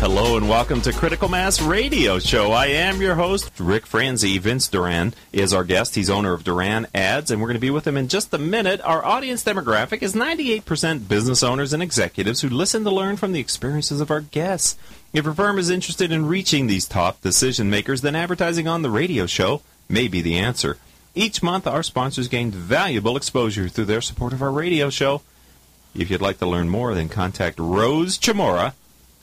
Hello and welcome to Critical Mass Radio Show. I am your host, Rick Franzi. Vince Duran is our guest. He's owner of Duran Ads, and we're going to be with him in just a minute. Our audience demographic is 98% business owners and executives who listen to learn from the experiences of our guests. If your firm is interested in reaching these top decision makers, then advertising on the radio show may be the answer. Each month, our sponsors gain valuable exposure through their support of our radio show. If you'd like to learn more, then contact Rose Chamora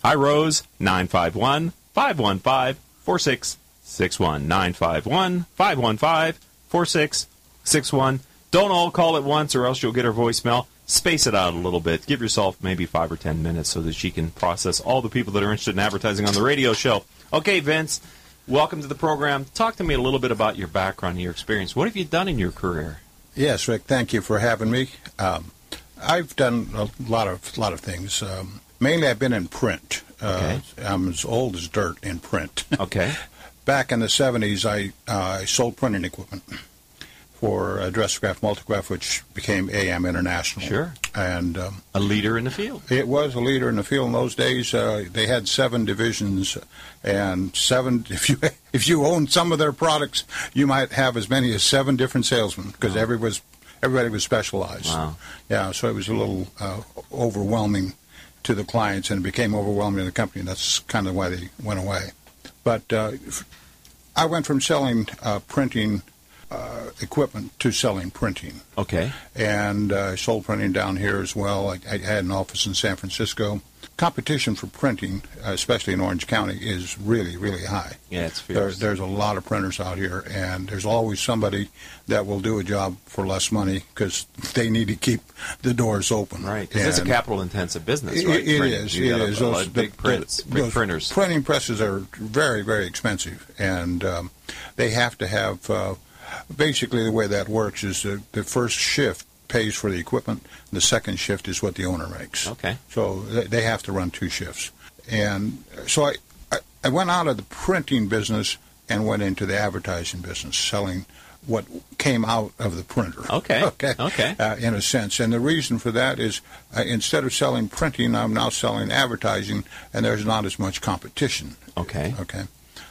Hi, Rose, 951 515 4661. 951 515 4661. Don't all call at once or else you'll get her voicemail. Space it out a little bit. Give yourself maybe five or ten minutes so that she can process all the people that are interested in advertising on the radio show. Okay, Vince, welcome to the program. Talk to me a little bit about your background your experience. What have you done in your career? Yes, Rick. Thank you for having me. Um, I've done a lot of lot of things. Um, Mainly, I've been in print. Uh. I'm as old as dirt in print. Okay. Back in the 70s, I, uh, I sold printing equipment for Addressograph Multigraph, which became AM International. Sure. And um, a leader in the field. It was a leader in the field in those days. Uh, they had seven divisions, and seven. If you if you owned some of their products, you might have as many as seven different salesmen because wow. everybody was everybody was specialized. Wow. Yeah, so it was a little uh, overwhelming to the clients, and it became overwhelming to the company. That's kind of why they went away. But uh, I went from selling uh, printing uh, equipment to selling printing. Okay. And I sold printing down here as well. I, I had an office in San Francisco competition for printing, especially in Orange County, is really, really high. Yeah, it's fierce. There, there's a lot of printers out here, and there's always somebody that will do a job for less money because they need to keep the doors open. Right, because it's a capital-intensive business, right? It, it is. You it is. Those, big the, prints, big those printers. Printing presses are very, very expensive, and um, they have to have. Uh, basically, the way that works is the, the first shift pays for the equipment. The second shift is what the owner makes. Okay. So they have to run two shifts. And so I, I went out of the printing business and went into the advertising business, selling what came out of the printer. Okay. Okay. Okay. Uh, in a sense, and the reason for that is uh, instead of selling printing, I'm now selling advertising, and there's not as much competition. Okay. Okay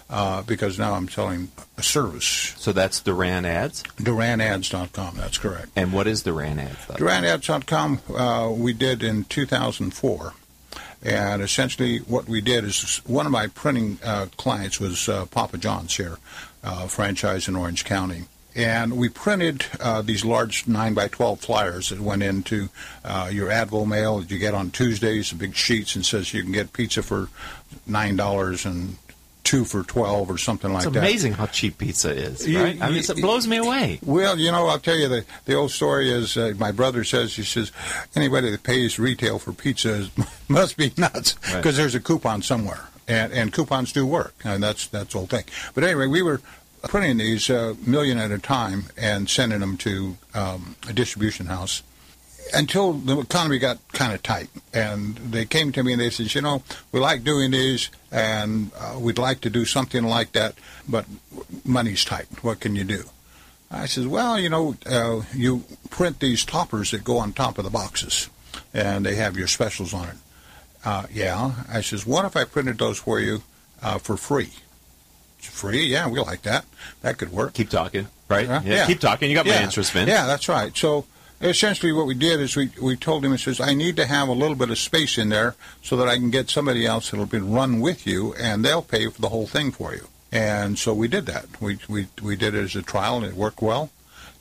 uh, because now I'm selling a service. So that's Duran Ads? DuranAds.com, that's correct. And what is Duran Ads? DuranAds.com uh, we did in 2004. And essentially, what we did is one of my printing uh, clients was uh, Papa John's here, uh, franchise in Orange County. And we printed uh, these large 9 by 12 flyers that went into uh, your ADVO mail that you get on Tuesdays, the big sheets, and says you can get pizza for $9 and two for twelve or something like that. It's amazing how cheap pizza is, right? I mean, it blows me away. Well, you know, I'll tell you the the old story is uh, my brother says he says anybody that pays retail for pizza is, must be nuts because right. there's a coupon somewhere, and and coupons do work, and that's that's the whole thing. But anyway, we were printing these uh, million at a time and sending them to um, a distribution house until the economy got kind of tight. And they came to me and they said, you know, we like doing these and uh, we'd like to do something like that, but money's tight. What can you do? I said, well, you know, uh, you print these toppers that go on top of the boxes and they have your specials on it. Uh, yeah. I says, what if I printed those for you uh, for free? Free? Yeah, we like that. That could work. Keep talking, right? Yeah. yeah. Keep talking. You got yeah. my interest, man. Yeah, that's right. So essentially what we did is we, we told him, he says, I need to have a little bit of space in there so that I can get somebody else that'll be run with you and they'll pay for the whole thing for you. And so we did that. We, we, we did it as a trial and it worked well.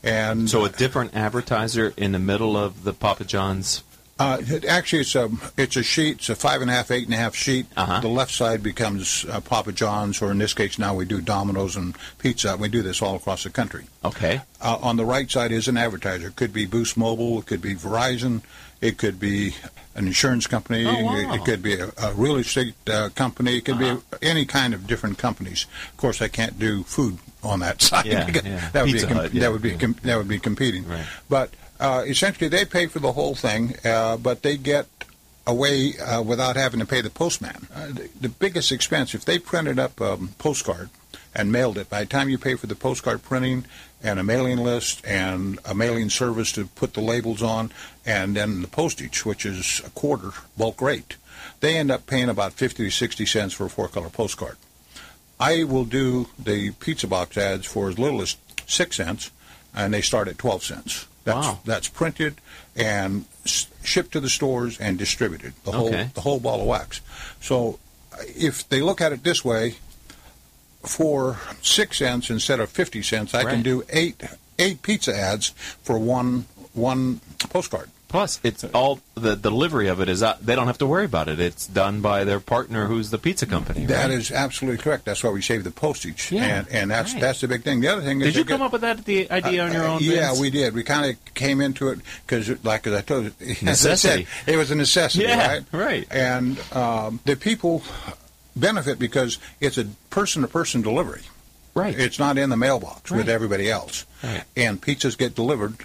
And so a different advertiser in the middle of the Papa John's uh, actually, it's a it's a sheet. It's a five and a half, eight and a half sheet. Uh-huh. The left side becomes uh, Papa John's, or in this case, now we do Domino's and pizza. We do this all across the country. Okay. Uh, on the right side is an advertiser. It could be Boost Mobile. It could be Verizon. It could be an insurance company. Oh, wow. it, it, could be a, a real estate uh, company. It could uh-huh. be any kind of different companies. Of course, I can't do food on that side. Yeah, yeah. that would Pizza be Hut, yeah, that would be com- that would be competing. Right. But uh, essentially, they pay for the whole thing, uh, but they get away uh, without having to pay the postman. Uh, the, the, biggest expense, if they printed up a postcard and mailed it, by the time you pay for the postcard printing and a mailing list and a mailing service to put the labels on, and then the postage, which is a quarter bulk rate, they end up paying about 50 to 60 cents for a four color postcard. I will do the pizza box ads for as little as six cents, and they start at 12 cents. That's, wow. that's printed and shipped to the stores and distributed. The whole okay. the whole ball of wax. So uh, if they look at it this way, for six cents instead of fifty cents, I right. can do eight eight pizza ads for one one postcard. Plus, it's all the delivery of it is uh, they don't have to worry about it. It's done by their partner, who's the pizza company. That right? is absolutely correct. That's why we save the postage, Yeah, and and that's right. that's the big thing. The other thing is Did you come get- up with that the idea on your Uh, own? yeah, Vince? we did. We kind of came into it because, like as I told you, said, Necessity. it was a necessity, Yeah, right? right. And um, the people benefit because it's a person-to-person delivery. right. It's not in the mailbox with everybody else. Right. And pizzas get delivered.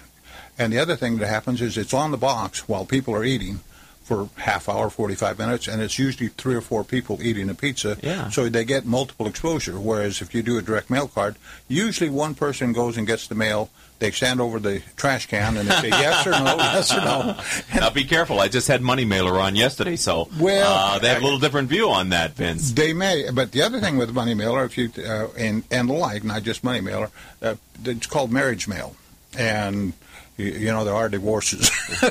And the other thing that happens is it's on the box while people are eating for half hour, 45 minutes, and it's usually three or four people eating a pizza. Yeah. So they get multiple exposure. Whereas if you do a direct mail card, usually one person goes and gets the mail. They stand over the trash can and they say yes or no, yes or no. now be careful. I just had Money Mailer on yesterday, so Well, uh, they have a little different view on that, Vince. They may, but the other thing with money mailer, if you uh, and and the like, not just money mailer, uh, it's called marriage mail, and you, know there are divorces.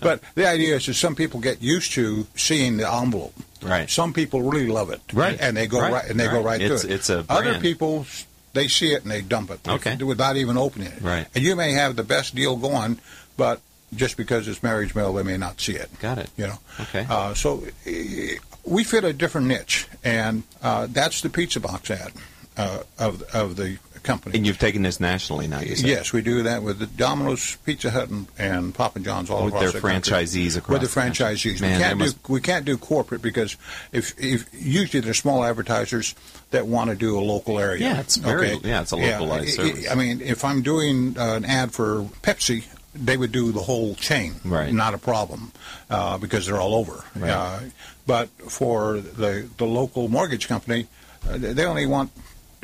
but the idea is that some people get used to seeing the envelope. Right. Some people really love it. Right. And they go Right. right, and they go Right. right It's- to it. it's a brand. other people they see it and they dump it. Okay. Without even opening it. Right. And you may have the best deal going, but just because it's marriage mail, they may not see it. Got it. You know. Okay. Uh, so we fit a different niche, and uh, that's the pizza box ad uh, of of the company. And you've taken this nationally now. You said. Yes, we do that with the Domino's, Pizza Hut, and, and Papa John's all With across their the country. franchisees across With the franchisees, Man, we can't must- do we can't do corporate because if if usually they're small advertisers that want to do a local area. Yeah, it's very- okay? yeah, it's a localized I- service. I mean, if I'm doing uh, an ad for Pepsi. They would do the whole chain, Right. not a problem, uh, because they're all over. Right. Uh, but for the the local mortgage company, uh, they only want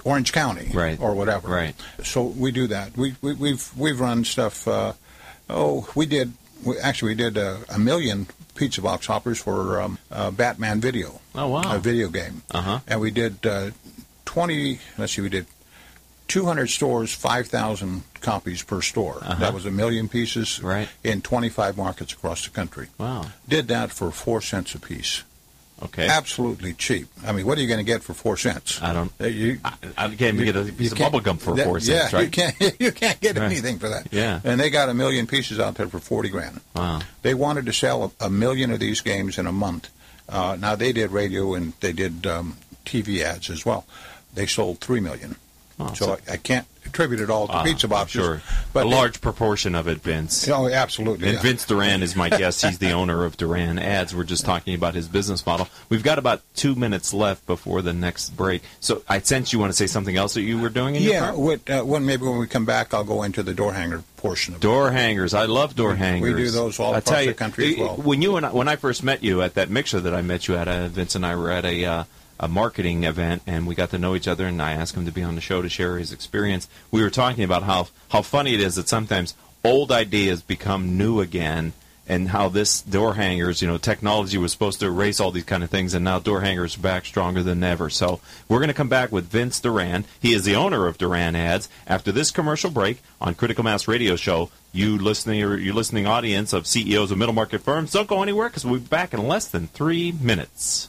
Orange County, Right. or whatever. Right. So we do that. We, we we've we've run stuff. Uh, oh, we did. We, actually, we did a, a million pizza box hoppers for um, uh, Batman video. Oh, wow. A video game. Uh-huh. And we did uh, twenty. Let's see, we did. 200 stores, 5,000 copies per store. Uh-huh. That was a million pieces Right. in 25 markets across the country. Wow. Did that for four cents a piece. Okay. Absolutely cheap. I mean, what are you going to get for four cents? I don't. Uh, you, I, I can't even get a piece of bubble gum for that- four cents, yeah, right? you can't. You can't get Right. anything for that. Yeah. and they got a million pieces out there for forty grand. Wow. They wanted to sell a, a million of these games in a month. Uh, now they did radio and they did um, TV ads as well. They sold three million. Oh, so so- I, I can't attribute it all to Ah, pizza boxes. Sure. but a large proportion of it, Vince. Oh, absolutely. And yeah. Vince Duran is my guest. He's the owner of Duran Ads. We're just talking about his business model. We've got about two minutes left before the next break. So I sense you want to say something else that you were doing in your Yeah, uh, when maybe when we come back, I'll go into the door hanger portion of it. Door hangers. I love door hangers. We do those all I across tell the country as well. When you and I, when I first met you at that mixer that I met you at, uh, Vince and I were at a uh, a marketing event, and we got to know each other. And I asked him to be on the show to share his experience. We were talking about how how funny it is that sometimes old ideas become new again. And how this door hangers, you know, technology was supposed to erase all these kind of things, and now door hangers are back stronger than ever. So we're going to come back with Vince Duran. He is the owner of Duran Ads. After this commercial break on Critical Mass Radio Show, you listening, you listening audience of CEOs of middle market firms, don't go anywhere because we'll be back in less than three minutes.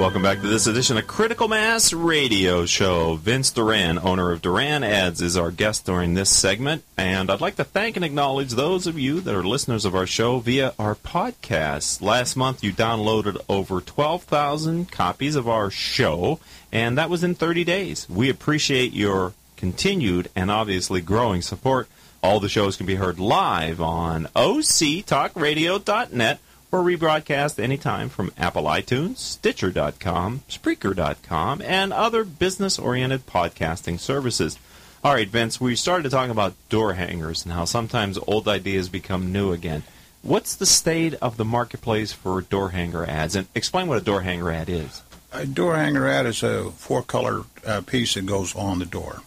Welcome back to this edition of Critical Mass Radio Show. Vince Duran, owner of Duran Ads, is our guest during this segment, and I'd like to thank and acknowledge those of you that are listeners of our show via our podcast. Last month, you downloaded over 12,000 copies of our show, and that was in 30 days. We appreciate your continued and obviously growing support. All the shows can be heard live on octalkradio.net or rebroadcast anytime from Apple iTunes, Stitcher.com, Spreaker.com, and other business oriented podcasting services. All right, Vince, we started talking about door hangers and how sometimes old ideas become new again. What's the state of the marketplace for door hanger ads? And explain what a door hanger ad is. A door hanger ad is a four color uh, piece that goes on the door.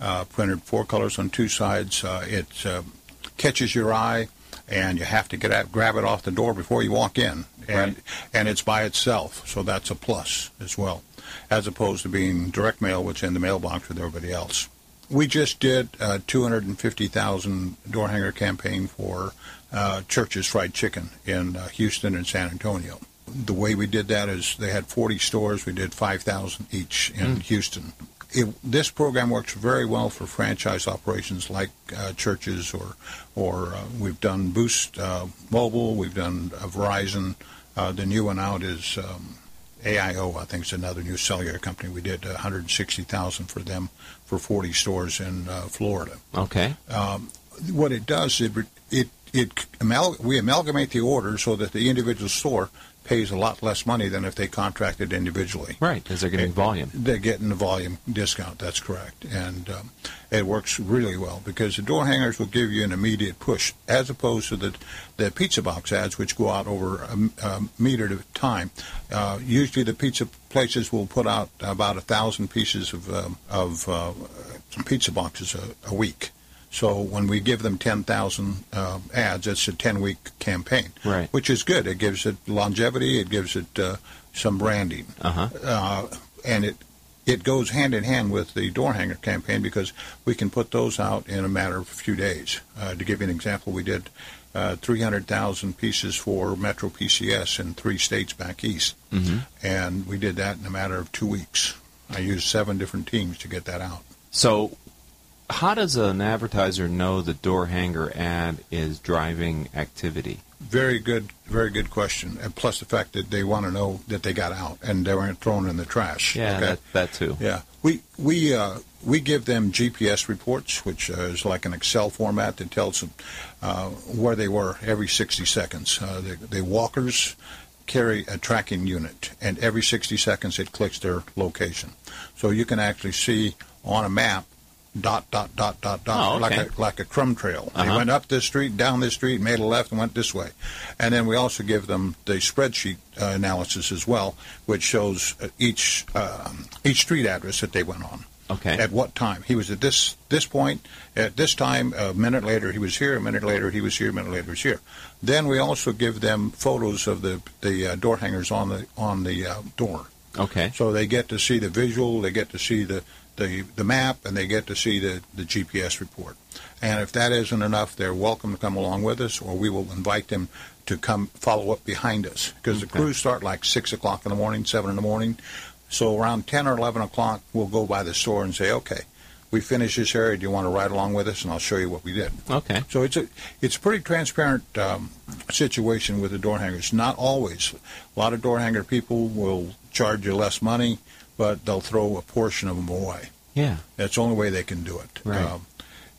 Uh, printed four colors on two sides. Uh, it uh, catches your eye and you have to get at, grab it off the door before you walk in, and Right. and it's by itself, so that's a plus as well, as opposed to being direct mail, which in the mailbox with everybody else. We just did a 250,000 door hanger campaign for uh, Church's Fried Chicken in uh, Houston and San Antonio. The way we did that is they had 40 stores. We did 5,000 each in Houston. It, this program works very well for franchise operations like uh, churches or or uh, we've done Boost uh, Mobile, we've done uh, Verizon. Uh, the new one out is um, AIO, I think it's another new cellular company. We did 160,000 for them for 40 stores in uh, Florida. Okay. Um, what it does, it it it amal- we amalgamate the order so that the individual store pays a lot less money than if they contracted individually. Right, because they're getting volume. They're getting the volume discount. That's correct, and um, it works really well because the door hangers will give you an immediate push, as opposed to the the pizza box ads, which go out over a, a meter at a time. Uh, usually, the pizza places will put out about a thousand pieces of um, of uh, pizza boxes a, a week. So when we give them 10,000 uh, ads, it's a 10-week campaign, Right. which is good. It gives it longevity. It gives it uh, some branding Uh-huh. uh, and it it goes hand in hand with the door hanger campaign because we can put those out in a matter of a few days. Uh, to give you an example, we did uh, 300,000 pieces for Metro PCS in three states back east, Mm-hmm. and we did that in a matter of two weeks. I used seven different teams to get that out. So, how does an advertiser know the door hanger ad is driving activity? Very good, very good question. And plus the fact that they want to know that they got out and they weren't thrown in the trash. Yeah, okay? that, that too. Yeah, we we uh, we give them GPS reports, which uh, is like an Excel format that tells them uh, where they were every 60 seconds. Uh, the, the walkers carry a tracking unit, and every 60 seconds it clicks their location, so you can actually see on a map. Dot dot dot dot dot Oh, like a like a crumb trail. They Uh-huh. went up this street, down this street, made a left, and went this way. And then we also give them the spreadsheet uh, analysis as well, which shows uh, each um each street address that they went on. Okay. At what time he was at this this point at this time? A minute later he was here. A minute later he was here. A minute later he was here. Then we also give them photos of the the uh, door hangers on the on the uh, door. Okay. So they get to see the visual, they get to see the, the, the map, and they get to see the, the GPS report. And if that isn't enough, they're welcome to come along with us, or we will invite them to come follow up behind us because the crews start like six o'clock in the morning, seven in the morning. So around ten or eleven o'clock, we'll go by the store and say, "Okay, we finished this area. Do you want to ride along with us?" And I'll show you what we did. Okay. So it's a it's a pretty transparent um, situation with the door hangers. Not always. A lot of door hanger people will charge you less money, but they'll throw a portion of them away. Yeah. That's the only way they can do it. Right. Um,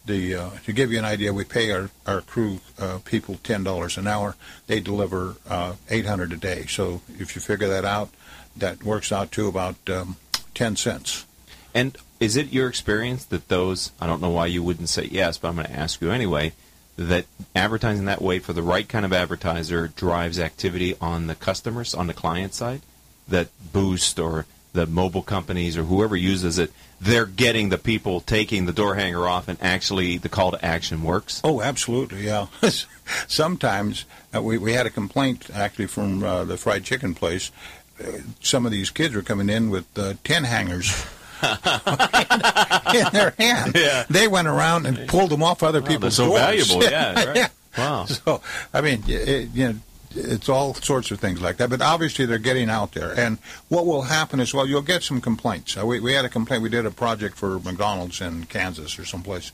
the uh, to give you an idea, we pay our our crew uh, people ten dollars an hour. They deliver uh, eight hundred a day. So if you figure that out, that works out to about um, ten cents. And is it your experience that those, I don't know why you wouldn't say yes, but I'm going to ask you anyway, that advertising that way for the right kind of advertiser drives activity on the customers, on the client side? That Boost or the mobile companies or whoever uses it, they're getting the people taking the door hanger off and actually the call to action works? Oh, absolutely, yeah. Sometimes uh, we we had a complaint actually from uh, the fried chicken place. Uh, some of these kids were coming in with uh, ten hangers. in their hand, Yeah. they went around and pulled them off other they're people's so doors. valuable, yeah, right. yeah. Wow. So, I mean, it, you know, it's all sorts of things like that. But obviously, they're getting out there. And what will happen is, well, you'll get some complaints. Uh, we, we had a complaint. We did a project for McDonald's in Kansas or someplace,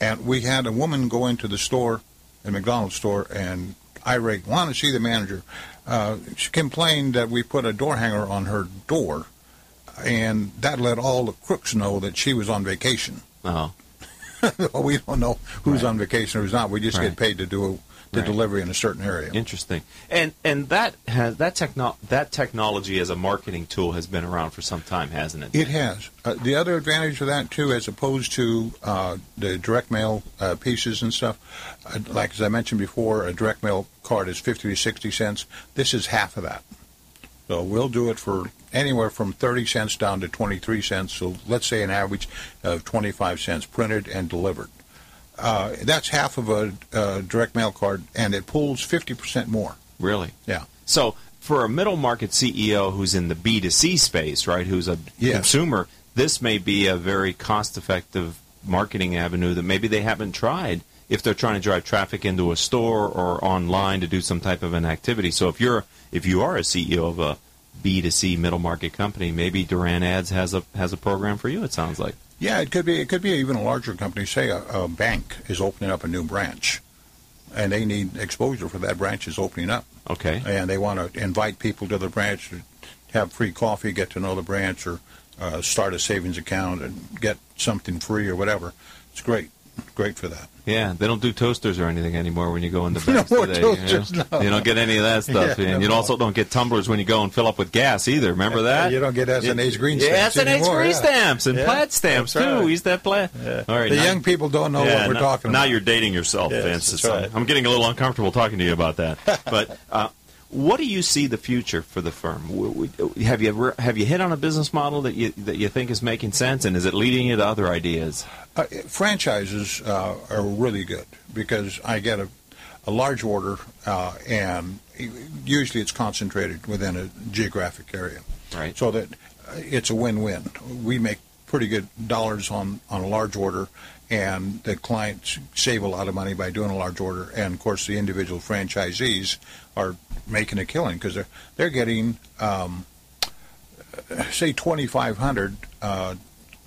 and we had a woman go into the store, a McDonald's store, and irate, want to see the manager. Uh, she complained that we put a door hanger on her door, and that let all the crooks know that she was on vacation. Oh, well, we don't know who's on vacation or who's not. We just Right. get paid to do the Right. delivery in a certain area. interesting. And and that has that techno- that technology as a marketing tool has been around for some time, hasn't it? It has. Uh, the other advantage of that too, as opposed to uh, the direct mail uh, pieces and stuff, uh, like as I mentioned before, a direct mail card is fifty to sixty cents. This is half of that. So we'll do it for anywhere from thirty cents down to twenty-three cents. So let's say an average of twenty-five cents printed and delivered. Uh, that's half of a uh, direct mail card, and it pulls fifty percent more. Really? Yeah. So for a middle market CEO who's in the B2C space, right, who's a Yes. consumer, this may be a very cost effective marketing avenue that maybe they haven't tried if they're trying to drive traffic into a store or online to do some type of an activity. So if you're if you are a CEO of a B2C middle market company, maybe Duran Ads has a has a program for you, it sounds like. Yeah, it could be. It could be even a larger company. Say a, a bank is opening up a new branch, and they need exposure for that branch is opening up, Okay. and they want to invite people to the branch to have free coffee, get to know the branch, or uh, start a savings account and get something free or whatever. It's great, great for that. Yeah, they don't do toasters or anything anymore when you go into No banks more today. toasters, you, know? no. You don't get any of that stuff, Yeah, and you no. also don't get tumblers when you go and fill up with gas either. Remember that? You don't get S&H green Yeah, stamps S&H green yeah. stamps and Yeah, plaid stamps too. right. We used to have plaid. All right, The now- young people don't know yeah, what we're now, talking now about. you're dating yourself, Yes, Vince. right. I'm getting a little uncomfortable talking to you about that. but uh, what do you see the future for the firm? Have you ever, have you hit on a business model that you that you think is making sense, and is it leading you to other ideas? Uh, franchises uh, are really good because I get a, a large order, uh, and usually it's concentrated within a geographic area. Right. So that uh, it's a win-win. We make pretty good dollars on, on a large order, and the clients save a lot of money by doing a large order. And of course, the individual franchisees are making a killing because they're they're getting um, say 2,500 uh,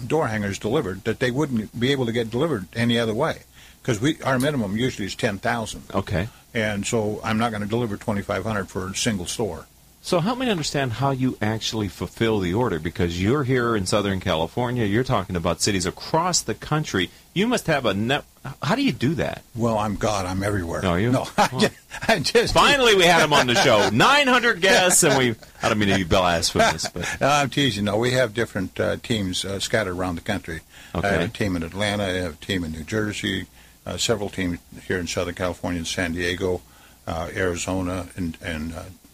door hangers delivered that they wouldn't be able to get delivered any other way because we our minimum usually is 10,000. Okay. And so I'm not going to deliver 2,500 for a single store. So help me understand how you actually fulfill the order because you're here in Southern California. You're talking about cities across the country. You must have a net. How do you do that? Well, I'm God. I'm everywhere. Are you? No, I just, I just Finally, we had him on the show. 900 guests, and we. I don't mean to be blasphemous, but No, I'm teasing. No, we have different uh, teams uh, scattered around the country. I have Okay. a team in Atlanta. I have a team in New Jersey. Uh, several teams here in Southern California, in San Diego, uh, Arizona, and and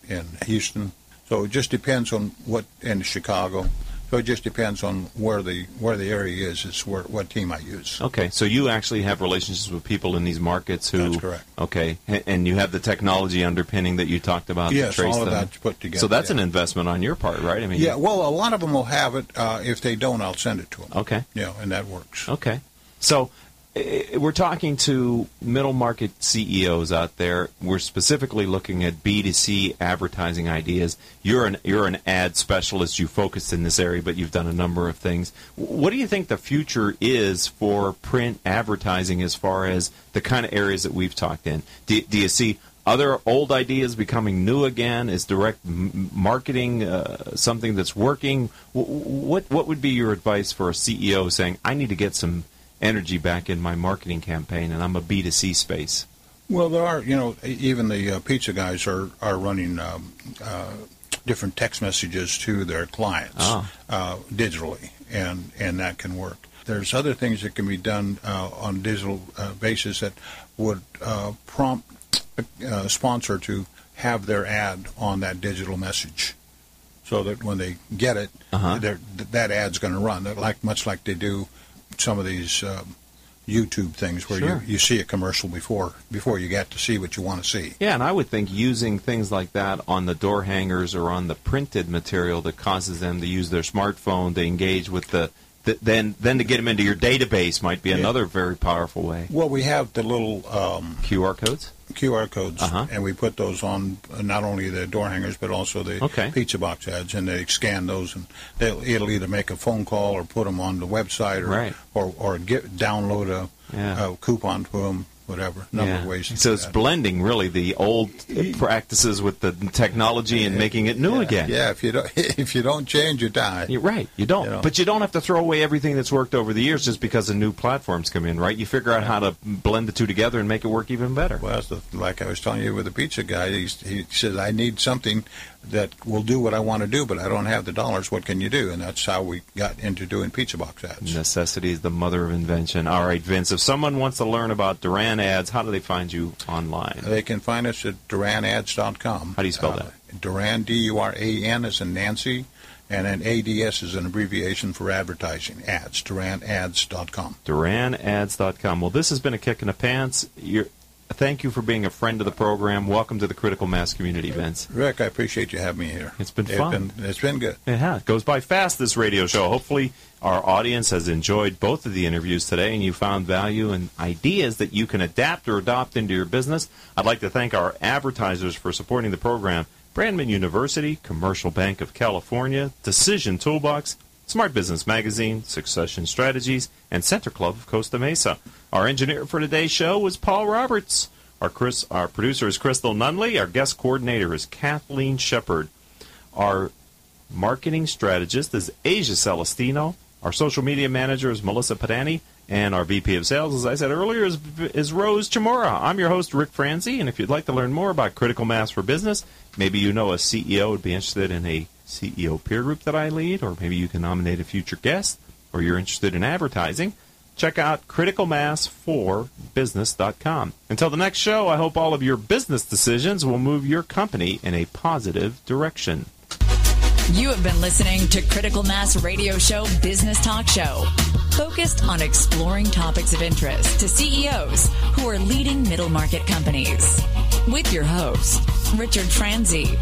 in Houston. So it just depends on what in Chicago. So it just depends on where the where the area is. It's where what team I use. okay. So you actually have relationships with people in these markets who. That's correct. Okay, and you have the technology underpinning that you talked about. to Yes, trace all of them. that's put together. So that's yeah. an investment on your part, right? I mean. Yeah, well, a lot of them will have it. Uh, if they don't, I'll send it to them. Okay. Yeah, and that works. Okay. So we're talking to middle market CEOs out there. We're specifically looking at B2C advertising ideas. You're an you're an ad specialist. You focused in this area, but you've done a number of things. What do you think the future is for print advertising as far as the kind of areas that we've talked in? Do, do you see other old ideas becoming new again? Is direct marketing uh, something that's working? What what would be your advice for a CEO saying, "I need to get some energy back in my marketing campaign, and I'm a B2C space"? Well, there are, you know, even the uh, pizza guys are are running um, uh, different text messages to their clients Ah. uh, digitally, and and that can work. There's other things that can be done uh, on a digital uh, basis that would uh, prompt a sponsor to have their ad on that digital message, so that when they get it, Uh-huh. that ad's going to run. Like much like they do some of these. Um, YouTube things where Sure. you, you see a commercial before before you get to see what you want to see. Yeah, and I would think using things like that on the door hangers or on the printed material that causes them to use their smartphone to engage with the, the then then to get them into your database might be Yeah. another very powerful way. Well, we have the little um, QR codes. QR codes, Uh-huh. and we put those on uh, not only the door hangers but also the Okay. pizza box ads, and they scan those, and they'll, it'll either make a phone call or put them on the website, or Right. or, or get download a, Yeah. a coupon to them, whatever. Number of ways. So it's that. blending really the old practices with the technology and making it new yeah. again. Yeah, if you don't if you don't change, you die. You're right. You don't. You know. But you don't have to throw away everything that's worked over the years just because the new platforms come in, right? You figure out how to blend the two together and make it work even better. Well, that's the, like I was telling you with the pizza guy, he's, he says, I need something that will do what I want to do, but I don't have the dollars. What can you do? And that's how we got into doing pizza box ads. Necessity is the mother of invention. All right, Vince, if someone wants to learn about Duran ads, how do they find you online? They can find us at duranads.com. How do you spell Uh, that? Duran, D-U-R-A-N is in Nancy, and then ADS is an abbreviation for advertising, ads, duranads.com. DuranAds.com. Well, this has been a kick in the pants. You're, thank you for being a friend of the program. Welcome to the Critical Mass community, Vince. Rick, I appreciate you having me here. It's been fun. Been, it's been good. Yeah, it goes by fast, this radio show. Hopefully, our audience has enjoyed both of the interviews today and you found value and ideas that you can adapt or adopt into your business. I'd like to thank our advertisers for supporting the program Brandman University, Commercial Bank of California, Decision Toolbox, Smart Business Magazine, Succession Strategies, and Center Club of Costa Mesa. Our engineer for today's show was Paul Roberts. Our, Chris, our producer is Crystal Nunley. Our guest coordinator is Kathleen Shepard. Our marketing strategist is Asia Celestino. Our social media manager is Melissa Padani. And our VP of Sales, as I said earlier, is, is Rose Chamora. I'm your host, Rick Franzi. And if you'd like to learn more about Critical Mass for Business, maybe you know a CEO would be interested in a CEO peer group that I lead, or maybe you can nominate a future guest, or you're interested in advertising, check out criticalmass4business.com. Until the next show, I hope all of your business decisions will move your company in a positive direction. You have been listening to Critical Mass Radio Show Business Talk Show, focused on exploring topics of interest to CEOs who are leading middle market companies. With your host, Richard Franzi.